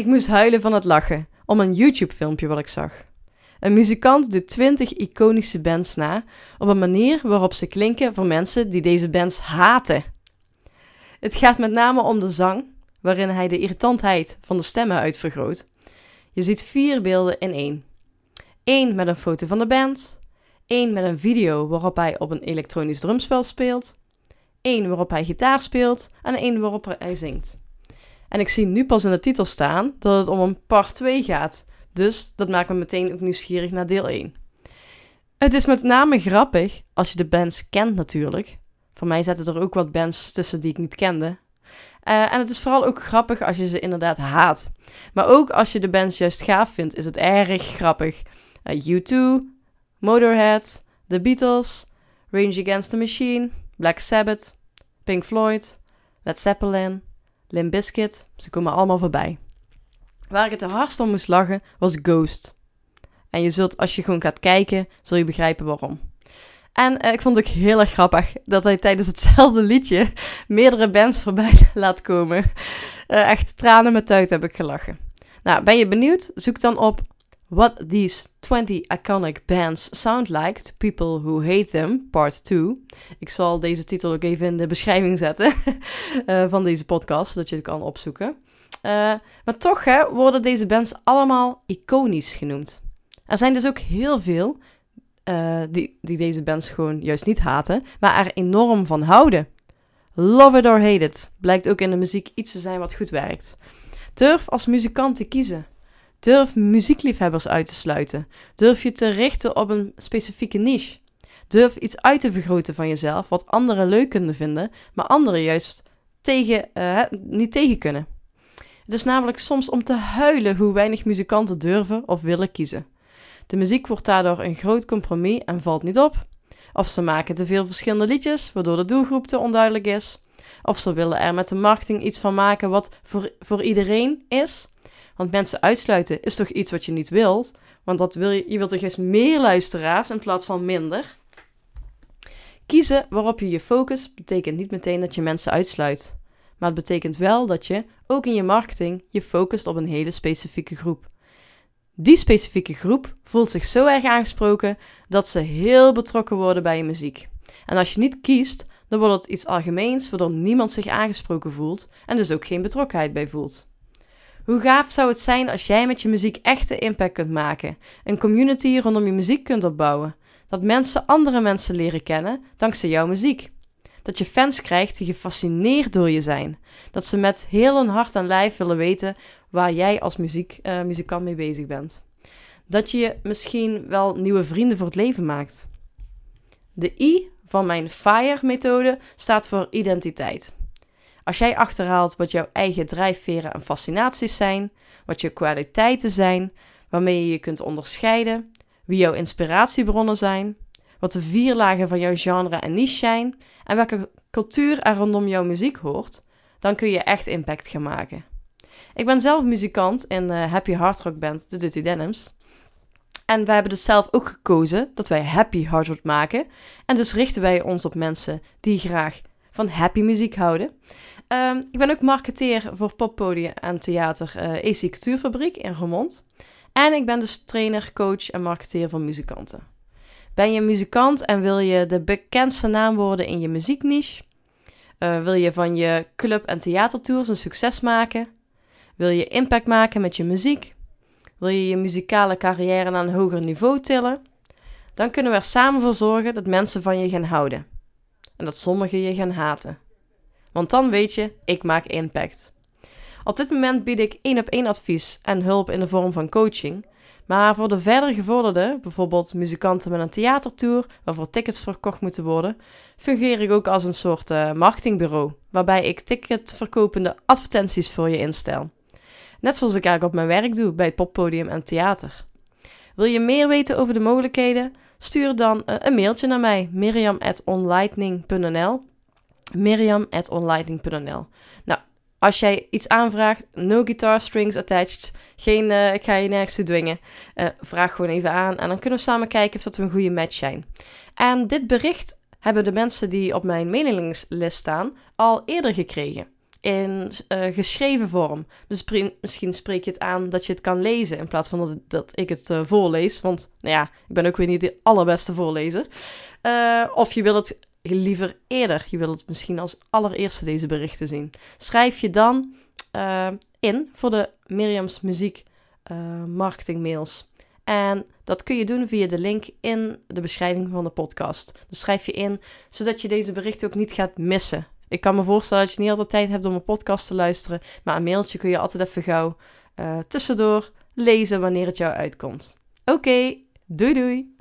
Ik moest huilen van het lachen om een YouTube-filmpje wat ik zag. Een muzikant doet 20 iconische bands na op een manier waarop ze klinken voor mensen die deze bands haten. Het gaat met name om de zang, waarin hij de irritantheid van de stemmen uitvergroot. Je ziet vier beelden in één. Eén met een foto van de band, één met een video waarop hij op een elektronisch drumspel speelt, één waarop hij gitaar speelt en één waarop hij zingt. En ik zie nu pas in de titel staan dat het om een part 2 gaat, dus dat maakt me meteen ook nieuwsgierig naar deel 1. Het is met name grappig, als je de bands kent natuurlijk. Voor mij zaten er ook wat bands tussen die ik niet kende. Uh, en het is vooral ook grappig als je ze inderdaad haat. Maar ook als je de bands juist gaaf vindt, is het erg grappig. Uh, U2, Motorhead, The Beatles, Rage Against the Machine, Black Sabbath, Pink Floyd, Led Zeppelin, Limp Bizkit, ze komen allemaal voorbij. Waar ik het de hardst om moest lachen was Ghost. En je zult, als je gewoon gaat kijken, zul je begrijpen waarom. En uh, ik vond het ook heel erg grappig dat hij tijdens hetzelfde liedje meerdere bands voorbij laat komen. Uh, echt tranen met tuit heb ik gelachen. Nou, ben je benieuwd? Zoek dan op What These 20 Iconic Bands Sound Like to People Who Hate Them, Part 2. Ik zal deze titel ook even in de beschrijving zetten uh, van deze podcast, zodat je het kan opzoeken. Uh, maar toch hè, worden deze bands allemaal iconisch genoemd. Er zijn dus ook heel veel uh, die, die deze bands gewoon juist niet haten, maar er enorm van houden. Love it or hate it blijkt ook in de muziek iets te zijn wat goed werkt. Durf als muzikant te kiezen. Durf muziekliefhebbers uit te sluiten. Durf je te richten op een specifieke niche. Durf iets uit te vergroten van jezelf wat anderen leuk kunnen vinden, maar anderen juist tegen, uh, niet tegen kunnen. Het is namelijk soms om te huilen hoe weinig muzikanten durven of willen kiezen. De muziek wordt daardoor een groot compromis en valt niet op. Of ze maken te veel verschillende liedjes, waardoor de doelgroep te onduidelijk is. Of ze willen er met de marketing iets van maken wat voor, voor iedereen is. Want mensen uitsluiten is toch iets wat je niet wilt? Want dat wil je, je wilt toch juist meer luisteraars in plaats van minder? Kiezen waarop je je focus betekent niet meteen dat je mensen uitsluit. Maar het betekent wel dat je, ook in je marketing, je focust op een hele specifieke groep. Die specifieke groep voelt zich zo erg aangesproken dat ze heel betrokken worden bij je muziek. En als je niet kiest, dan wordt het iets algemeens waardoor niemand zich aangesproken voelt en dus ook geen betrokkenheid bij voelt. Hoe gaaf zou het zijn als jij met je muziek echte impact kunt maken, een community rondom je muziek kunt opbouwen, dat mensen andere mensen leren kennen dankzij jouw muziek. Dat je fans krijgt die gefascineerd door je zijn. Dat ze met heel hun hart en lijf willen weten waar jij als muziek, uh, muzikant mee bezig bent. Dat je misschien wel nieuwe vrienden voor het leven maakt. De I van mijn FIRE-methode staat voor identiteit. Als jij achterhaalt wat jouw eigen drijfveren en fascinaties zijn, wat je kwaliteiten zijn, waarmee je je kunt onderscheiden, wie jouw inspiratiebronnen zijn, wat de vier lagen van jouw genre en niche zijn en welke cultuur er rondom jouw muziek hoort, dan kun je echt impact gaan maken. Ik ben zelf muzikant in de happy hard rock band The Dirty Denims. En wij hebben dus zelf ook gekozen dat wij happy hard rock maken. En dus richten wij ons op mensen die graag van happy muziek houden. Um, ik ben ook marketeer voor poppodium en theater uh, AC Cultuurfabriek in Remond. En ik ben dus trainer, coach en marketeer van muzikanten. Ben je muzikant en wil je de bekendste naam worden in je muziekniche? Uh, wil je van je club- en theatertours een succes maken? Wil je impact maken met je muziek? Wil je je muzikale carrière naar een hoger niveau tillen? Dan kunnen we er samen voor zorgen dat mensen van je gaan houden. En dat sommigen je gaan haten. Want dan weet je, ik maak impact. Op dit moment bied ik één op één advies en hulp in de vorm van coaching. Maar voor de verder gevorderden, bijvoorbeeld muzikanten met een theatertour waarvoor tickets verkocht moeten worden, fungeer ik ook als een soort uh, marketingbureau, waarbij ik ticketverkopende advertenties voor je instel. Net zoals ik eigenlijk op mijn werk doe bij het poppodium en theater. Wil je meer weten over de mogelijkheden? Stuur dan uh, een mailtje naar mij, miriam.onlightning.nl miriam.onlightning.nl Nou, als jij iets aanvraagt, no guitar strings attached. Geen, uh, ik ga je nergens toe dwingen. Uh, vraag gewoon even aan en dan kunnen we samen kijken of dat we een goede match zijn. En dit bericht hebben de mensen die op mijn mailinglist staan al eerder gekregen. In uh, geschreven vorm. Dus misschien spreek je het aan dat je het kan lezen in plaats van dat, ik het uh, voorlees. Want nou ja, ik ben ook weer niet de allerbeste voorlezer. Uh, of je wil het liever eerder. Je wil het misschien als allereerste deze berichten zien. Schrijf je dan in voor de Miriam's Muziek marketing mails. En dat kun je doen via de link in de beschrijving van de podcast. Dus schrijf je in, zodat je deze berichten ook niet gaat missen. Ik kan me voorstellen dat je niet altijd tijd hebt om een podcast te luisteren, maar een mailtje kun je altijd even gauw uh, tussendoor lezen wanneer het jou uitkomt. Oké, doei doei!